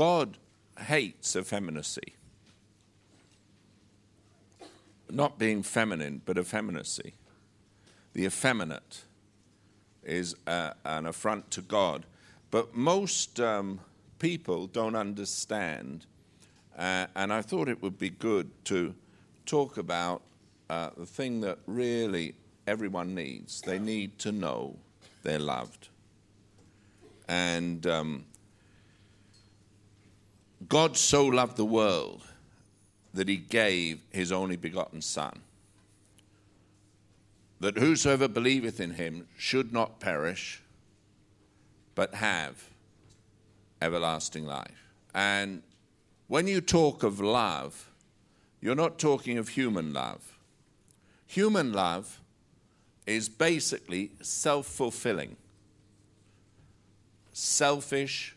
God hates effeminacy. Not being feminine, but effeminacy. The effeminate is uh, an affront to God. But most um, people don't understand, uh, and I thought it would be good to talk about uh, the thing that really everyone needs. They need to know they're loved. And um, God so loved the world that he gave his only begotten Son, that whosoever believeth in him should not perish, but have everlasting life. And when you talk of love, you're not talking of human love. Human love is basically self fulfilling, selfish,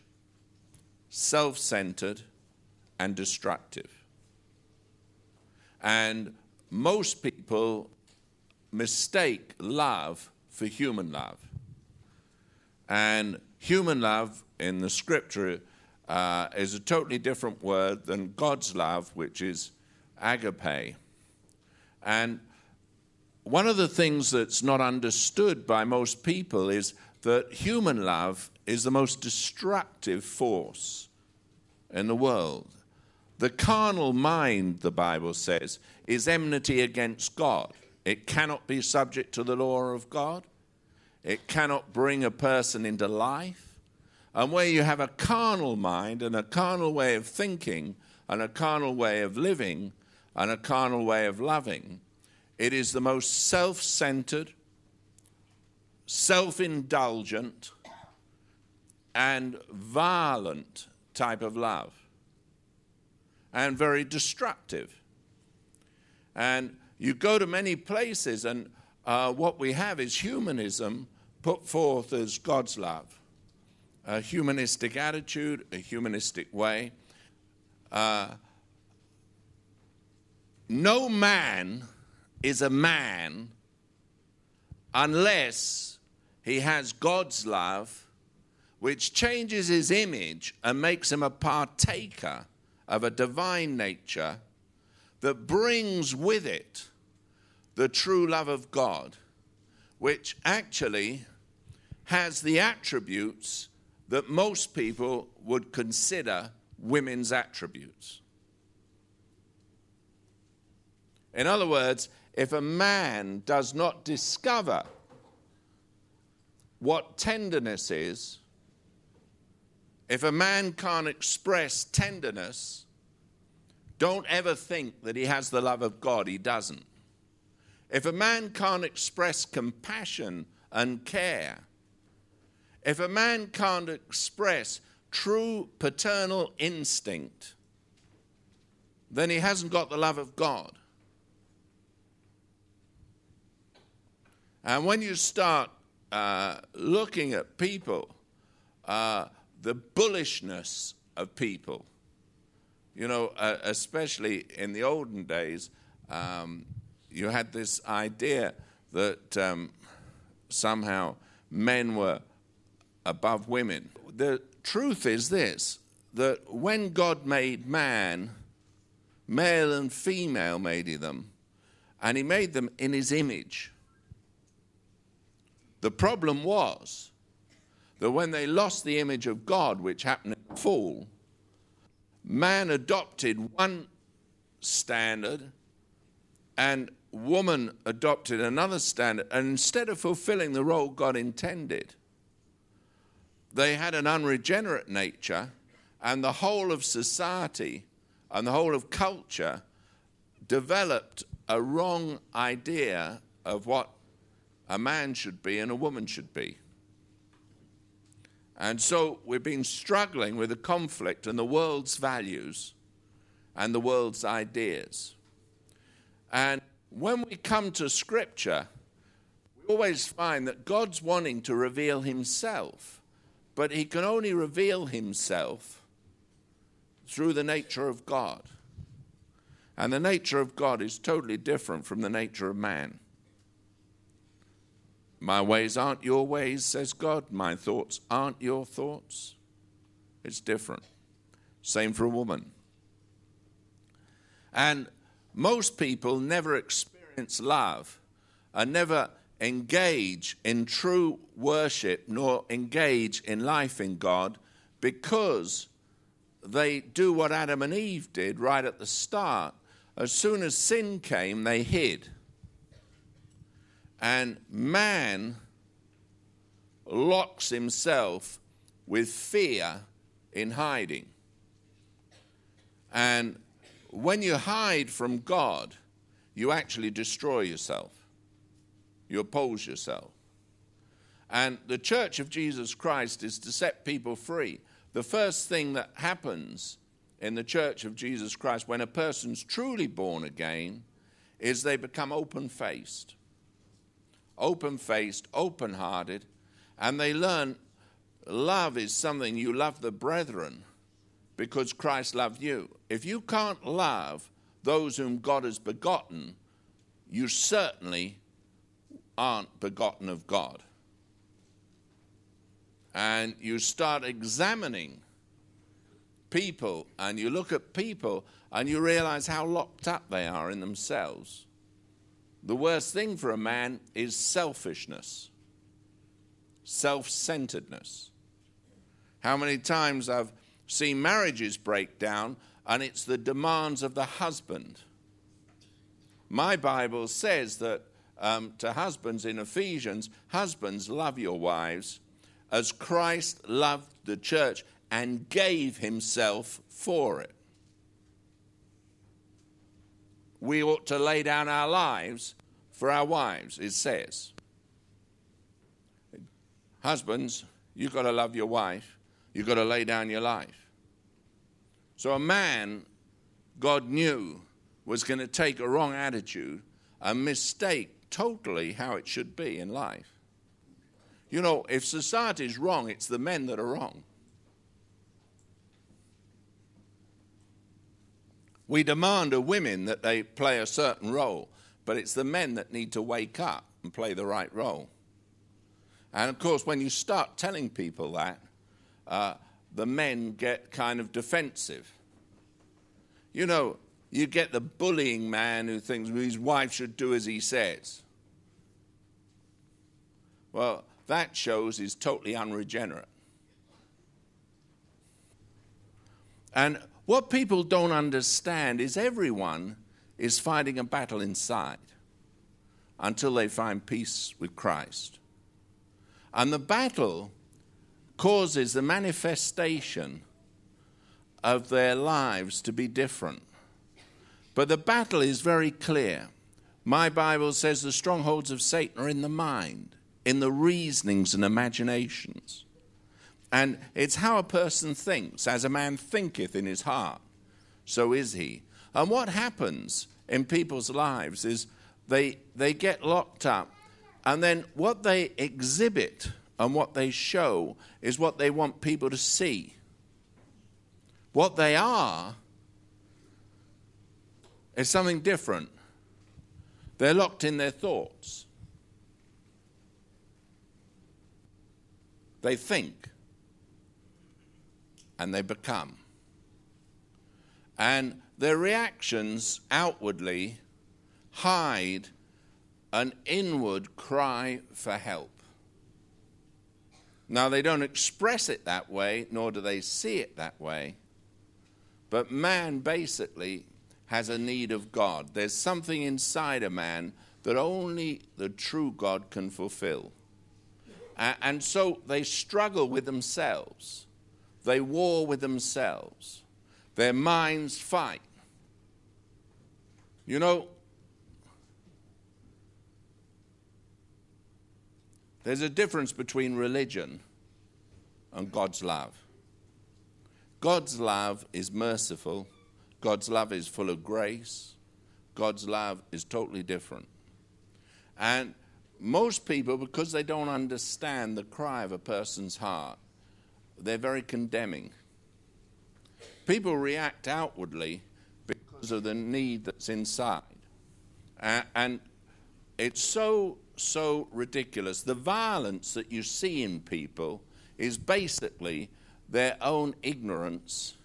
self centered, and destructive. And most people mistake love for human love. And human love in the scripture uh, is a totally different word than God's love, which is agape. And one of the things that's not understood by most people is that human love is the most destructive force in the world. The carnal mind, the Bible says, is enmity against God. It cannot be subject to the law of God. It cannot bring a person into life. And where you have a carnal mind and a carnal way of thinking and a carnal way of living and a carnal way of loving, it is the most self centered, self indulgent, and violent type of love, and very destructive. And you go to many places, and uh, what we have is humanism put forth as God's love a humanistic attitude, a humanistic way. Uh, no man is a man unless he has God's love, which changes his image and makes him a partaker of a divine nature that brings with it the true love of God, which actually has the attributes that most people would consider women's attributes. In other words, if a man does not discover what tenderness is, if a man can't express tenderness, don't ever think that he has the love of God. He doesn't. If a man can't express compassion and care, if a man can't express true paternal instinct, then he hasn't got the love of God. And when you start uh, looking at people, uh, the bullishness of people, you know, uh, especially in the olden days, um, you had this idea that um, somehow men were above women. The truth is this that when God made man, male and female made he them, and he made them in his image. The problem was that when they lost the image of God, which happened in the fall, man adopted one standard and woman adopted another standard. And instead of fulfilling the role God intended, they had an unregenerate nature, and the whole of society and the whole of culture developed a wrong idea of what a man should be and a woman should be. And so we've been struggling with the conflict and the world's values and the world's ideas. And when we come to Scripture, we always find that God's wanting to reveal Himself, but He can only reveal Himself through the nature of God. And the nature of God is totally different from the nature of man. My ways aren't your ways, says God. My thoughts aren't your thoughts. It's different. Same for a woman. And most people never experience love and never engage in true worship nor engage in life in God because they do what Adam and Eve did right at the start. As soon as sin came, they hid. And man locks himself with fear in hiding. And when you hide from God, you actually destroy yourself. You oppose yourself. And the church of Jesus Christ is to set people free. The first thing that happens in the church of Jesus Christ when a person's truly born again is they become open faced. Open faced, open hearted, and they learn love is something you love the brethren because Christ loved you. If you can't love those whom God has begotten, you certainly aren't begotten of God. And you start examining people, and you look at people, and you realize how locked up they are in themselves. The worst thing for a man is selfishness, self centeredness. How many times I've seen marriages break down, and it's the demands of the husband. My Bible says that um, to husbands in Ephesians, husbands, love your wives as Christ loved the church and gave himself for it. We ought to lay down our lives for our wives, it says. Husbands, you've got to love your wife, you've got to lay down your life. So a man, God knew, was going to take a wrong attitude, a mistake totally how it should be in life. You know, if society is wrong, it's the men that are wrong. We demand of women that they play a certain role, but it's the men that need to wake up and play the right role. And of course, when you start telling people that, uh, the men get kind of defensive. You know, you get the bullying man who thinks his wife should do as he says. Well, that shows he's totally unregenerate. And what people don't understand is everyone is fighting a battle inside until they find peace with Christ. And the battle causes the manifestation of their lives to be different. But the battle is very clear. My Bible says the strongholds of Satan are in the mind in the reasonings and imaginations. And it's how a person thinks. As a man thinketh in his heart, so is he. And what happens in people's lives is they, they get locked up, and then what they exhibit and what they show is what they want people to see. What they are is something different. They're locked in their thoughts. They think and they become. And their reactions outwardly hide an inward cry for help. Now, they don't express it that way, nor do they see it that way, but man basically has a need of God. There's something inside a man that only the true God can fulfill. And so they struggle with themselves. They war with themselves. Their minds fight. You know, there's a difference between religion and God's love. God's love is merciful, God's love is full of grace, God's love is totally different. And most people, because they don't understand the cry of a person's heart, they're very condemning. People react outwardly because of the need that's inside. And it's so, so ridiculous. The violence that you see in people is basically their own ignorance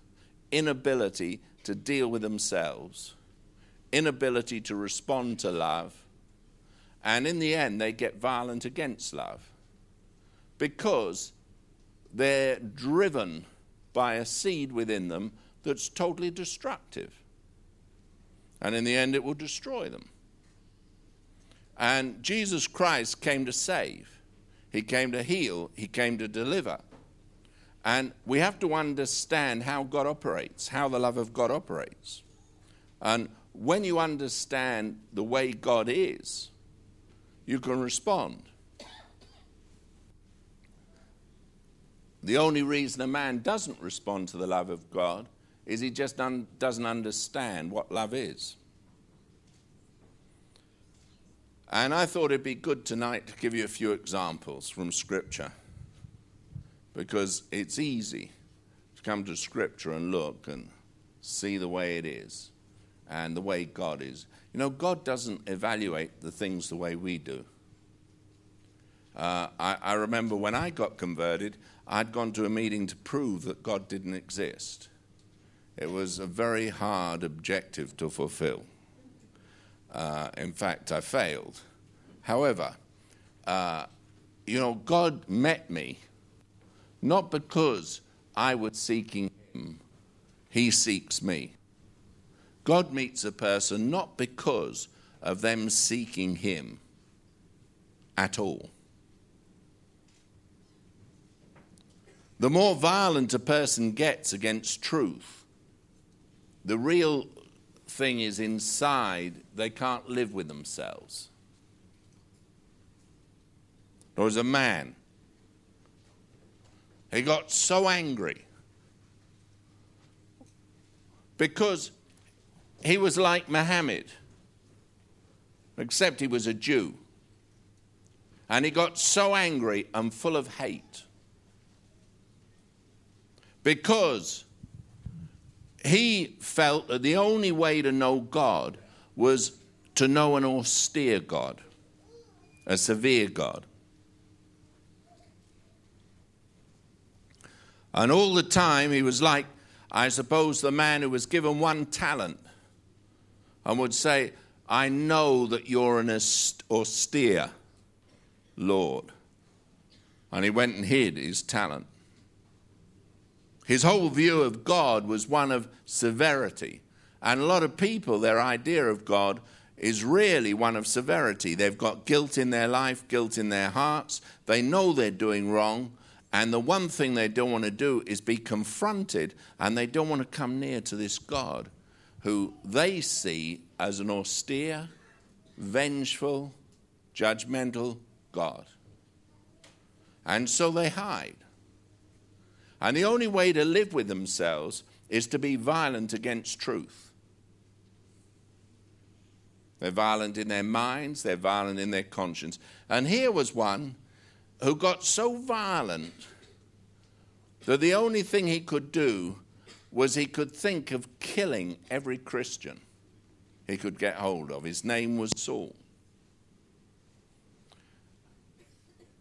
inability to deal with themselves, inability to respond to love, and in the end, they get violent against love because they're driven by a seed within them that's totally destructive. And in the end, it will destroy them. And Jesus Christ came to save, He came to heal, He came to deliver. And we have to understand how God operates, how the love of God operates. And when you understand the way God is, you can respond. The only reason a man doesn't respond to the love of God is he just un- doesn't understand what love is. And I thought it'd be good tonight to give you a few examples from Scripture because it's easy to come to Scripture and look and see the way it is and the way God is. You know, God doesn't evaluate the things the way we do. Uh, I, I remember when I got converted, I'd gone to a meeting to prove that God didn't exist. It was a very hard objective to fulfill. Uh, in fact, I failed. However, uh, you know, God met me not because I was seeking Him, He seeks me. God meets a person not because of them seeking Him at all. The more violent a person gets against truth, the real thing is inside, they can't live with themselves. There was a man, he got so angry because he was like Muhammad, except he was a Jew. And he got so angry and full of hate because he felt that the only way to know God was to know an austere God, a severe God. And all the time he was like, I suppose, the man who was given one talent and would say, I know that you're an austere Lord. And he went and hid his talent. His whole view of God was one of severity. And a lot of people, their idea of God is really one of severity. They've got guilt in their life, guilt in their hearts. They know they're doing wrong. And the one thing they don't want to do is be confronted, and they don't want to come near to this God who they see as an austere, vengeful, judgmental God. And so they hide. And the only way to live with themselves is to be violent against truth. They're violent in their minds, they're violent in their conscience. And here was one who got so violent that the only thing he could do was he could think of killing every Christian he could get hold of. His name was Saul.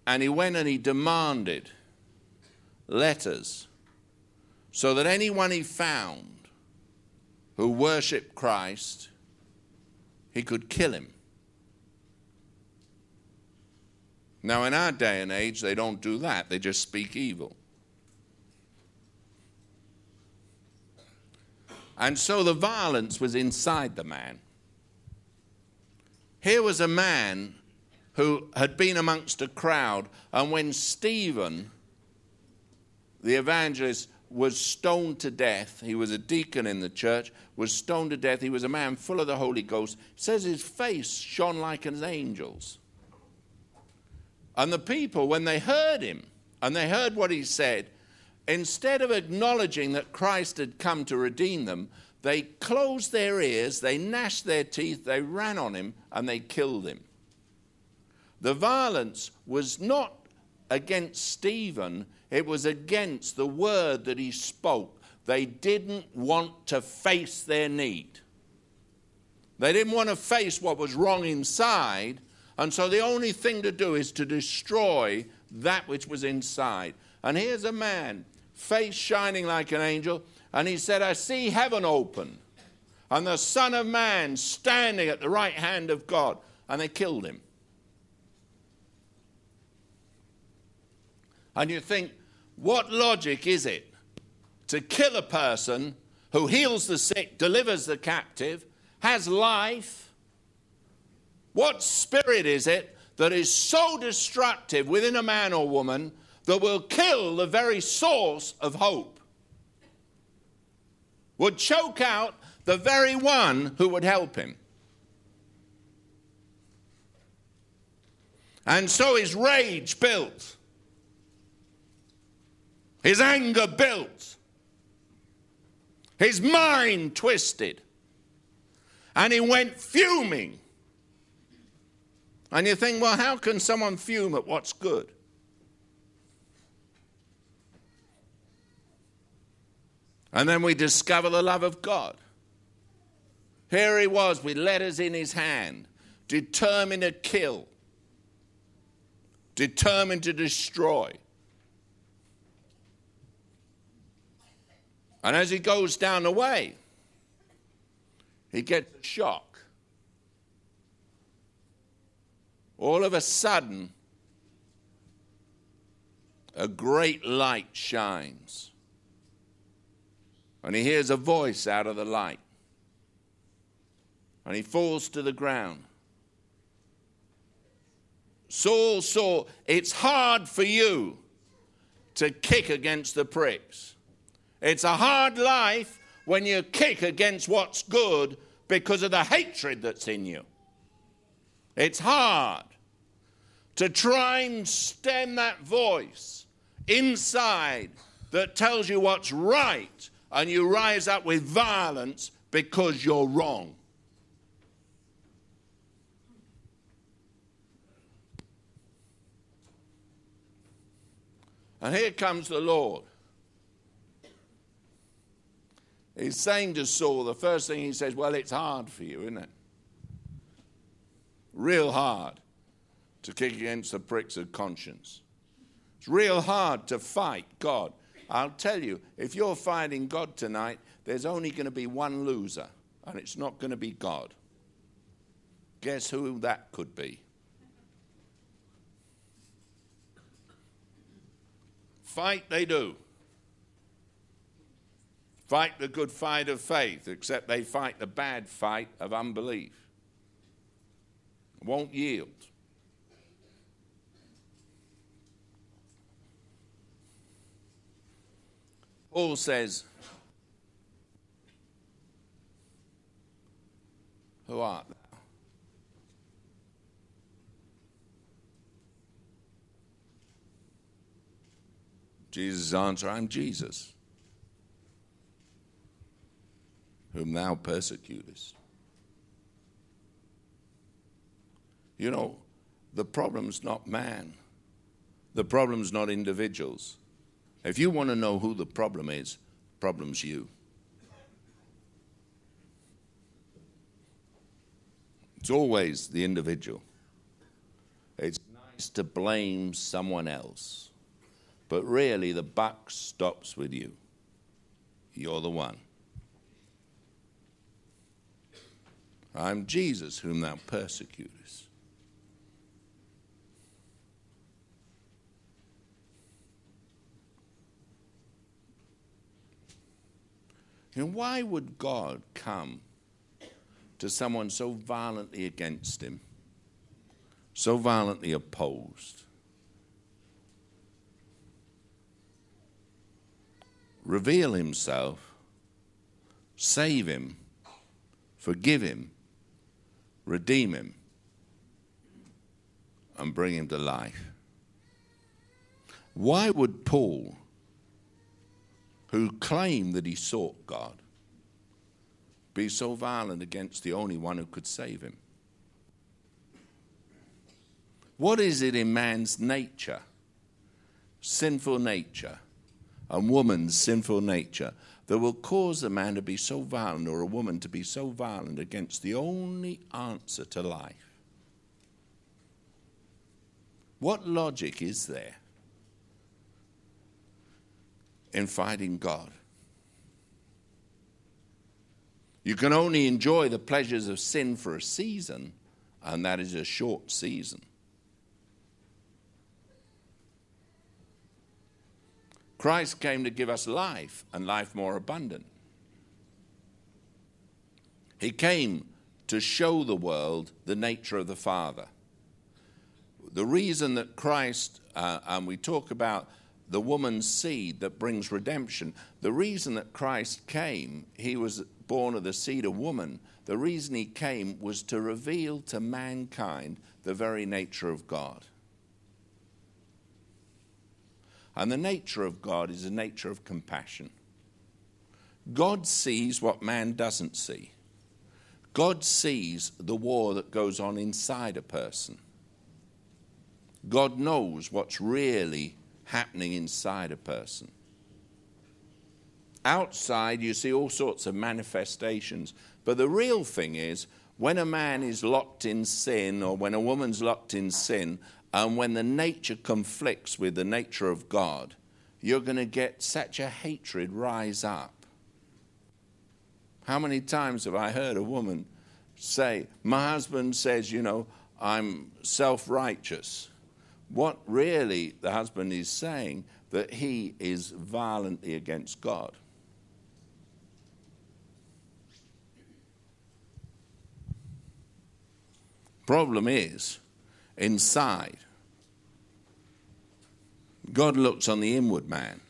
And he went and he demanded letters so that anyone he found who worshiped Christ, he could kill him. Now, in our day and age, they don't do that, they just speak evil. And so the violence was inside the man. Here was a man who had been amongst a crowd, and when Stephen the evangelist was stoned to death. He was a deacon in the church, was stoned to death. He was a man full of the Holy Ghost. Says his face shone like an angel's. And the people, when they heard him and they heard what he said, instead of acknowledging that Christ had come to redeem them, they closed their ears, they gnashed their teeth, they ran on him, and they killed him. The violence was not against Stephen, it was against the word that he spoke. They didn't want to face their need. They didn't want to face what was wrong inside, and so the only thing to do is to destroy that which was inside. And here's a man, face shining like an angel, And he said, I see heaven open and the Son of Man standing at the right hand of God. And they killed him. And you think, what logic is it to kill a person who heals the sick, delivers the captive, has life? What spirit is it that is so destructive within a man or woman that will kill the very source of hope? Would choke out the very one who would help him. And so his rage built, his anger built, his mind twisted, and he went fuming. And you think, well, how can someone fume at what's good? And then we discover the love of God. Here he was with letters in his hand, determined to kill, determined to destroy. And as he goes down the way, he gets a shock. All of a sudden, a great light shines. And he hears a voice out of the light and he falls to the ground. Saul saw it's hard for you to kick against the pricks. It's a hard life when you kick against what's good because of the hatred that's in you. It's hard to try and stem that voice inside that tells you what's right, and you rise up with violence because you're wrong. And here comes the Lord. He's saying to Saul, the first thing he says, Well, it's hard for you, isn't it? Real hard to kick against the pricks of conscience. It's real hard to fight God. I'll tell you, if you're fighting God tonight, there's only going to be one loser, and it's not going to be God. Guess who that could be? Fight they do. Fight the good fight of faith, except they fight the bad fight of unbelief. Won't yield. Paul says, Who art thou? Jesus' answer, I'm Jesus, whom thou persecutest. You know, the problem's not man, the problem's not individuals. If you want to know who the problem is, the problem's you. It's always the individual. It's nice to blame someone else. But really, the buck stops with you. You're the one. I'm Jesus whom thou persecutest. And why would God come to someone so violently against him, so violently opposed? reveal himself, save him, forgive him, redeem him, and bring him to life. Why would Paul, who claimed that he sought God, be so violent against the only one who could save him? What is it in man's nature, sinful nature? and woman's sinful nature that will cause a man to be so violent or a woman to be so violent against the only answer to life? What logic is there in fighting God? You can only enjoy the pleasures of sin for a season, and that is a short season. Christ came to give us life and life more abundant. He came to show the world the nature of the Father. The reason that Christ, uh, and we talk about the woman's seed that brings redemption, the reason that Christ came, he was born of the seed of woman. The reason he came was to reveal to mankind the very nature of God. And the nature of God is a nature of compassion. God sees what man doesn't see. God sees the war that goes on inside a person. God knows what's really happening inside a person. Outside, you see all sorts of manifestations. But the real thing is, when a man is locked in sin, or when a woman's locked in sin, and when the nature conflicts with the nature of God, you're going to get such a hatred rise up. How many times have I heard a woman say, My husband says, you know, I'm self righteous? What really the husband is saying that he is violently against God. Problem is, inside, God looks on the inward man.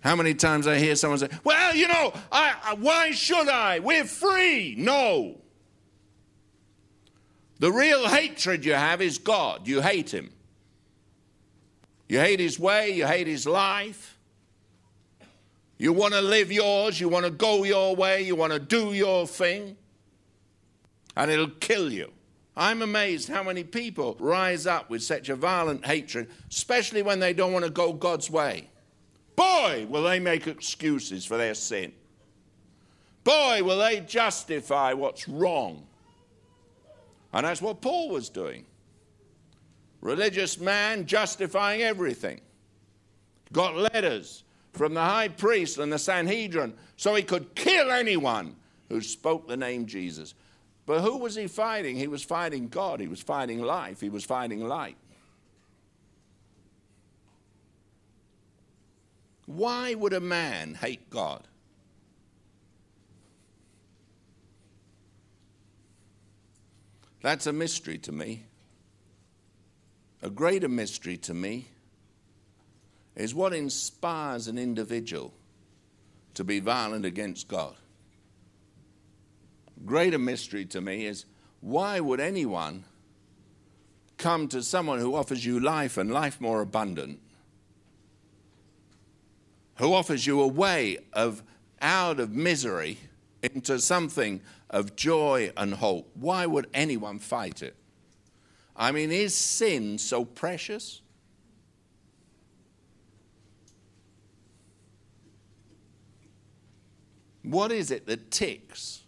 How many times I hear someone say, Well, you know, I, I, why should I? We're free. No. The real hatred you have is God. You hate Him. You hate His way, you hate His life. You want to live yours, you want to go your way, you want to do your thing and it'll kill you. I'm amazed how many people rise up with such a violent hatred, especially when they don't want to go God's way. Boy, will they make excuses for their sin. Boy, will they justify what's wrong. And that's what Paul was doing. Religious man justifying everything. Got letters from the high priest and the Sanhedrin so he could kill anyone who spoke the name Jesus. But who was he fighting? He was fighting God. He was fighting life. He was fighting light. Why would a man hate God? That's a mystery to me. A greater mystery to me is what inspires an individual to be violent against God greater mystery to me is why would anyone come to someone who offers you life and life more abundant, who offers you a way of out of misery into something of joy and hope? Why would anyone fight it? I mean, is sin so precious? What is it that ticks?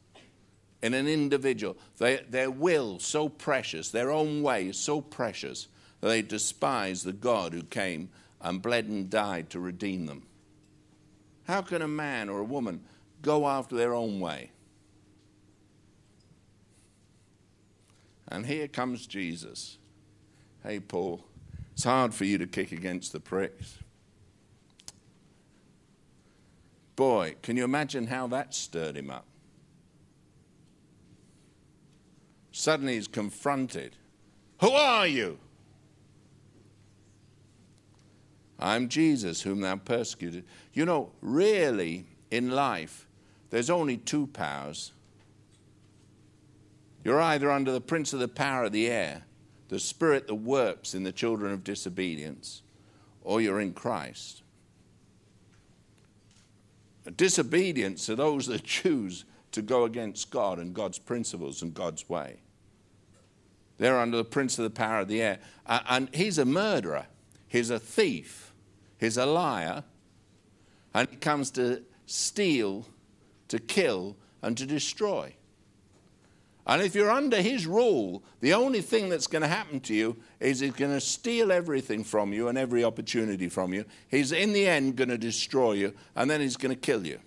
In an individual, they, their will so precious, their own way so precious, that they despise the God who came and bled and died to redeem them. How can a man or a woman go after their own way? And here comes Jesus. Hey, Paul, it's hard for you to kick against the pricks. Boy, can you imagine how that stirred him up? Suddenly he's confronted. Who are you? I'm Jesus, whom thou persecuted. You know, really, in life, there's only two powers. You're either under the prince of the power of the air, the spirit that works in the children of disobedience, or you're in Christ. Disobedience are those that choose to go against God and God's principles and God's way. They're under the prince of the power of the air. And he's a murderer, he's a thief, he's a liar, and he comes to steal, to kill, and to destroy. And if you're under his rule, the only thing that's going to happen to you is he's going to steal everything from you and every opportunity from you. He's in the end going to destroy you, and then he's going to kill you.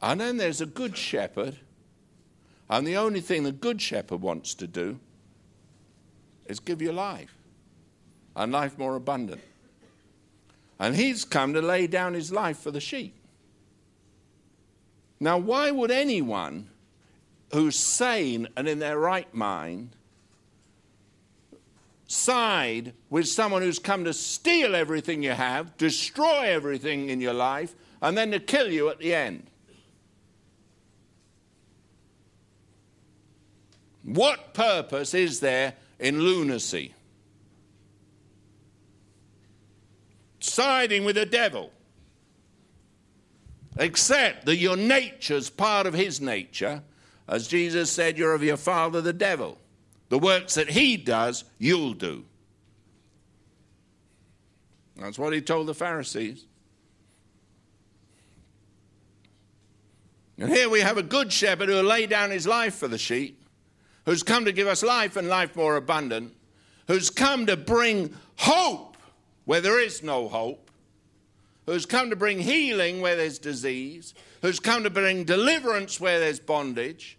And then there's a good shepherd, and the only thing the good shepherd wants to do is give you life, and life more abundant. And he's come to lay down his life for the sheep. Now, why would anyone who's sane and in their right mind side with someone who's come to steal everything you have, destroy everything in your life, and then to kill you at the end? What purpose is there in lunacy? Siding with the devil except that your nature's part of his nature. As Jesus said, you're of your father, the devil. The works that he does, you'll do. That's what he told the Pharisees. And here we have a good shepherd who laid down his life for the sheep, who's come to give us life and life more abundant, who's come to bring hope where there is no hope, who's come to bring healing where there's disease, who's come to bring deliverance where there's bondage.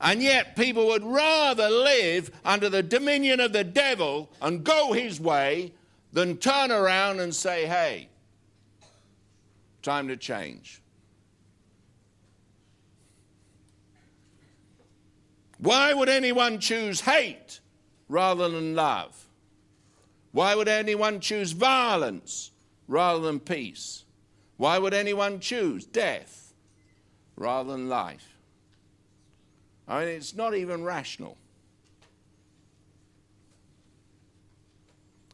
And yet, people would rather live under the dominion of the devil and go his way than turn around and say, hey, time to change. Why would anyone choose hate rather than love? Why would anyone choose violence rather than peace? Why would anyone choose death rather than life? I mean, it's not even rational.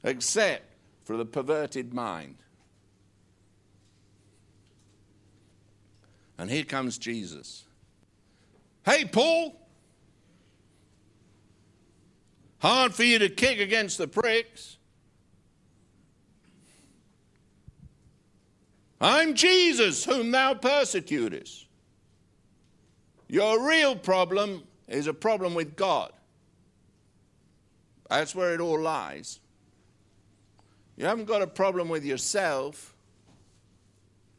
Except for the perverted mind. And here comes Jesus. Hey, Paul! Hard for you to kick against the pricks. I'm Jesus whom thou persecutest. Your real problem is a problem with God. That's where it all lies. You haven't got a problem with yourself.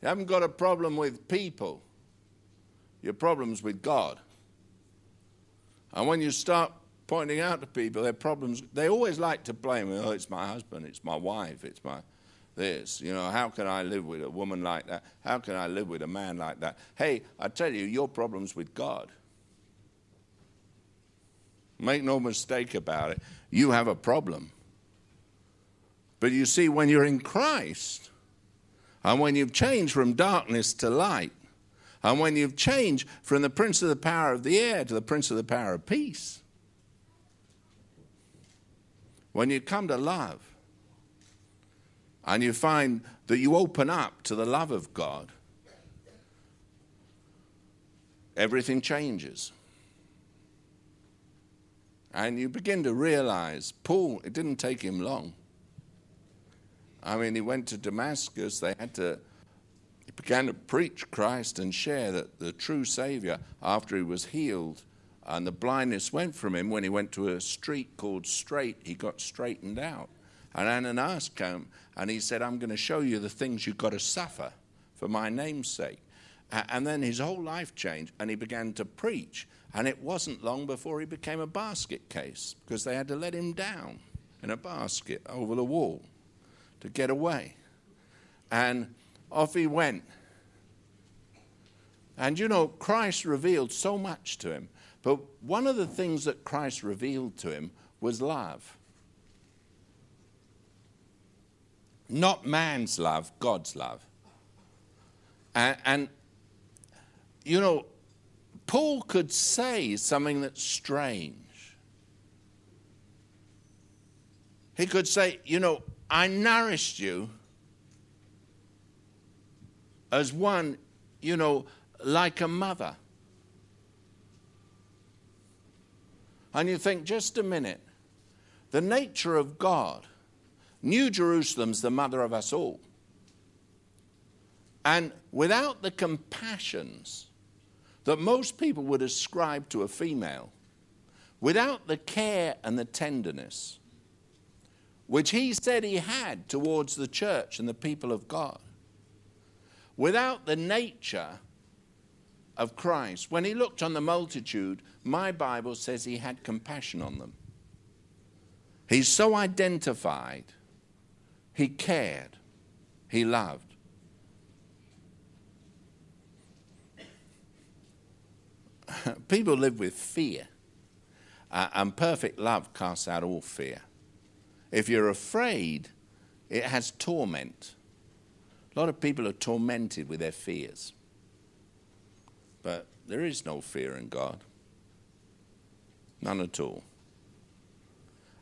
You haven't got a problem with people. Your problem's with God. And when you start pointing out to people their problems, they always like to blame, oh, it's my husband, it's my wife, it's my this. You know, how can I live with a woman like that? How can I live with a man like that? Hey, I tell you, your problem's with God. Make no mistake about it. You have a problem. But you see, when you're in Christ, and when you've changed from darkness to light, and when you've changed from the prince of the power of the air to the prince of the power of peace, when you come to love, and you find that you open up to the love of God, everything changes. And you begin to realize Paul, it didn't take him long. I mean, he went to Damascus, they had to, he began to preach Christ and share that the true Savior after he was healed and the blindness went from him when he went to a street called Straight, he got straightened out. And Ananias came and he said, I'm going to show you the things you've got to suffer for my name's sake. And then his whole life changed and he began to preach. And it wasn't long before he became a basket case because they had to let him down in a basket over the wall to get away. And off he went. And you know, Christ revealed so much to him. But one of the things that Christ revealed to him was love. Not man's love, God's love. And, and, you know, Paul could say something that's strange. He could say, you know, I nourished you as one, you know, like a mother. And you think, just a minute, the nature of God New Jerusalem's the mother of us all. And without the compassions that most people would ascribe to a female, without the care and the tenderness which he said he had towards the church and the people of God, without the nature of Christ, when he looked on the multitude, my Bible says he had compassion on them. He's so identified, he cared, he loved. People live with fear, uh, and perfect love casts out all fear. If you're afraid, it has torment. A lot of people are tormented with their fears. But there is no fear in God. None at all.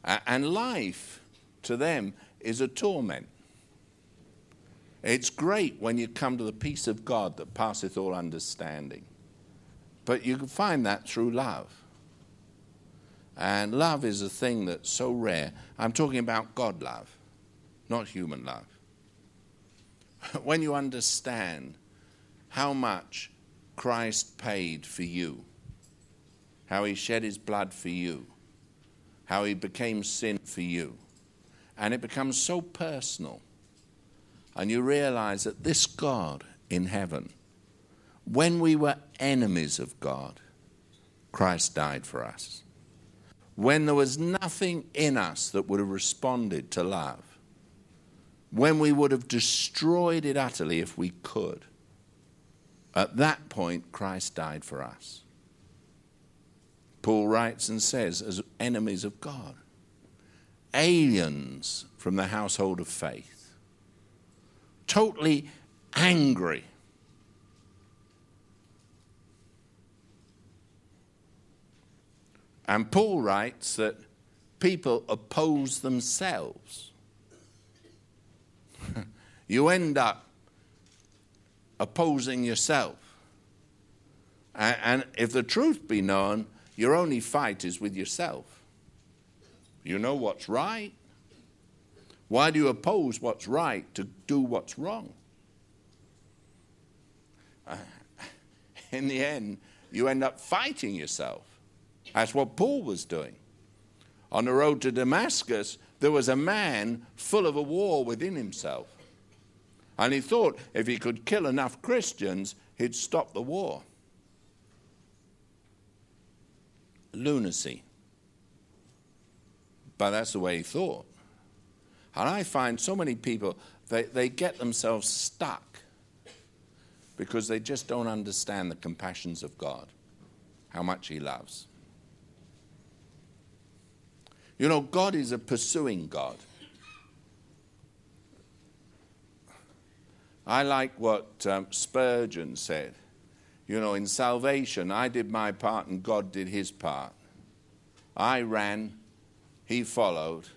And life to them is a torment. It's great when you come to the peace of God that passeth all understanding. But you can find that through love. And love is a thing that's so rare. I'm talking about God love, not human love. when you understand how much Christ paid for you, how he shed his blood for you, how he became sin for you, and it becomes so personal, and you realize that this God in heaven, when we were enemies of God, Christ died for us. When there was nothing in us that would have responded to love, when we would have destroyed it utterly if we could, at that point, Christ died for us. Paul writes and says, as enemies of God, aliens from the household of faith, totally angry. And Paul writes that people oppose themselves. you end up opposing yourself. And, if the truth be known, your only fight is with yourself. You know what's right. Why do you oppose what's right to do what's wrong? Uh, in the end, you end up fighting yourself. That's what Paul was doing. On the road to Damascus, there was a man full of a war within himself. And he thought if he could kill enough Christians, he'd stop the war. Lunacy. But that's the way he thought. And I find so many people, they, they get themselves stuck because they just don't understand the compassions of God, how much He loves. You know, God is a pursuing God. I like what um, Spurgeon said. You know, in salvation, I did my part and God did his part. I ran, he followed,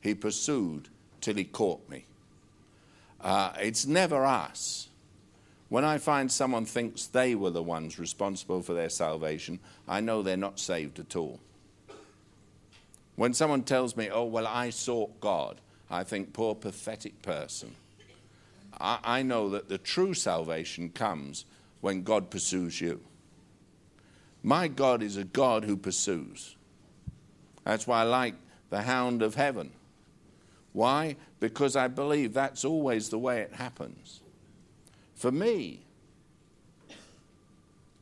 he pursued till he caught me. Uh, it's never us. When I find someone thinks they were the ones responsible for their salvation, I know they're not saved at all. When someone tells me, oh, well, I sought God, I think, poor, pathetic person. I, I know that the true salvation comes when God pursues you. My God is a God who pursues. That's why I like the hound of heaven. Why? Because I believe that's always the way it happens. For me,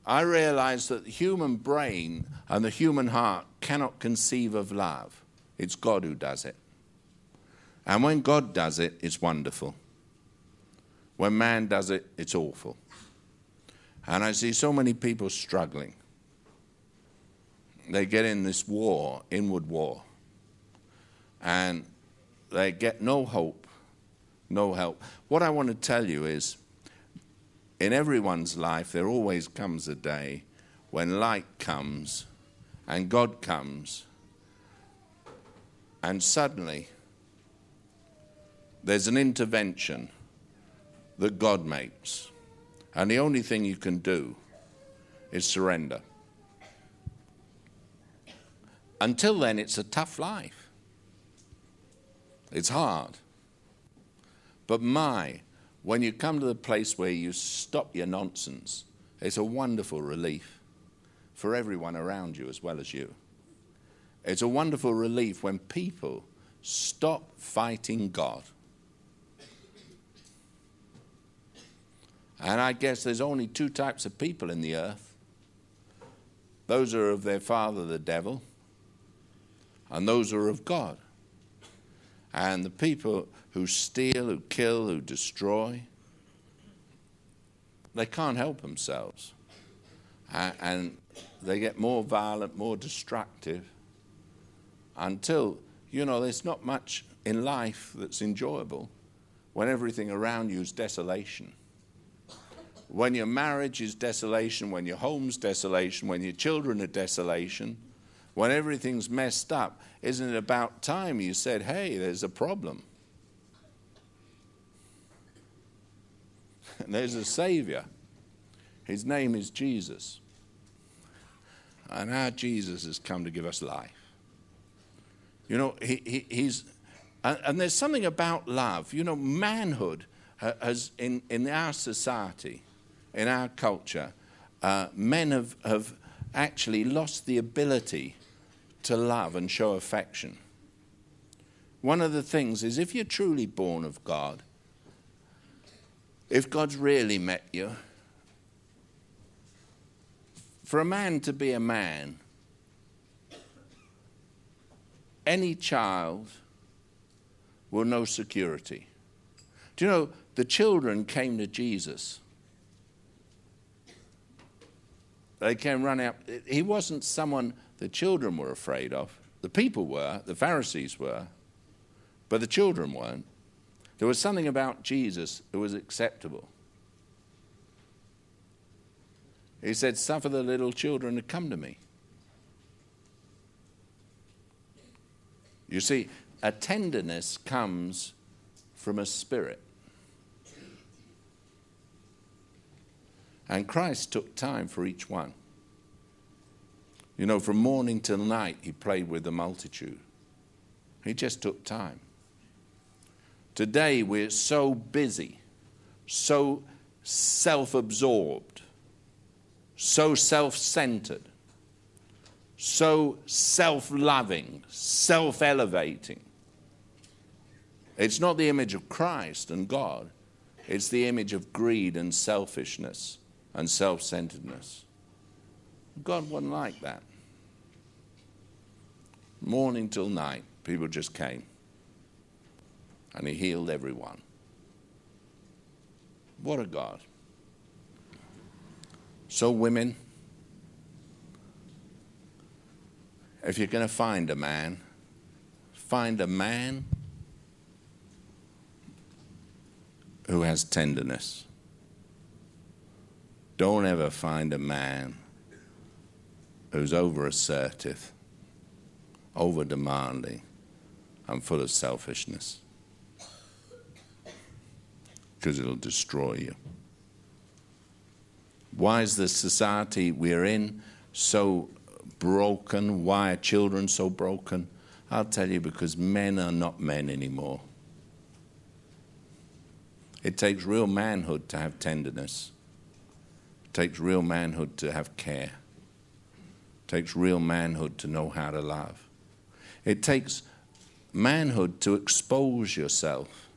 I realize that the human brain and the human heart cannot conceive of love. It's God who does it. And when God does it, it's wonderful. When man does it, it's awful. And I see so many people struggling. They get in this war, inward war, and they get no hope, no help. What I want to tell you is in everyone's life, there always comes a day when light comes and God comes, and suddenly there's an intervention that God makes. And the only thing you can do is surrender. Until then, it's a tough life. It's hard. But my, when you come to the place where you stop your nonsense, it's a wonderful relief for everyone around you as well as you. It's a wonderful relief when people stop fighting God And I guess there's only two types of people in the earth those are of their father, the devil, and those are of God. And the people who steal, who kill, who destroy, they can't help themselves. And they get more violent, more destructive until, you know, there's not much in life that's enjoyable when everything around you is desolation. When your marriage is desolation, when your home's desolation, when your children are desolation, when everything's messed up, isn't it about time you said, hey, there's a problem? And there's a Savior. His name is Jesus. And our Jesus has come to give us life. You know, he, he, he's, and, and, there's something about love. You know, manhood has, in, in our society, in our culture, uh, men have, have actually lost the ability to love and show affection. One of the things is if you're truly born of God, if God's really met you, for a man to be a man, any child will know security. Do you know the children came to Jesus? They came running out. He wasn't someone the children were afraid of. The people were, the Pharisees were, but the children weren't. There was something about Jesus that was acceptable. He said, Suffer the little children to come to me. You see, a tenderness comes from a spirit. And Christ took time for each one. You know, from morning till night, he played with the multitude. He just took time. Today, we're so busy, so self absorbed, so self centered, so self loving, self elevating. It's not the image of Christ and God, it's the image of greed and selfishness and self centeredness. God wasn't like that. Morning till night, people just came. And He healed everyone. What a God. So, women, if you're going to find a man, find a man who has tenderness. Don't ever find a man who's over assertive, over demanding, and full of selfishness. Because it'll destroy you. Why is the society we're in so broken? Why are children so broken? I'll tell you because men are not men anymore. It takes real manhood to have tenderness. Takes real manhood to have care. It takes real manhood to know how to love. It takes manhood to expose yourself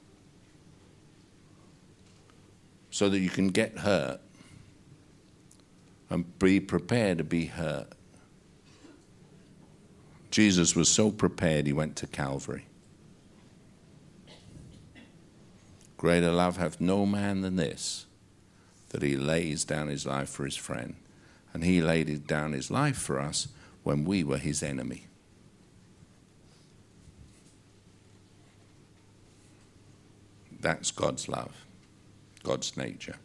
so that you can get hurt and be prepared to be hurt. Jesus was so prepared, he went to Calvary. Greater love hath no man than this, that he lays down his life for his friend. And he laid down his life for us when we were his enemy. That's God's love, God's nature.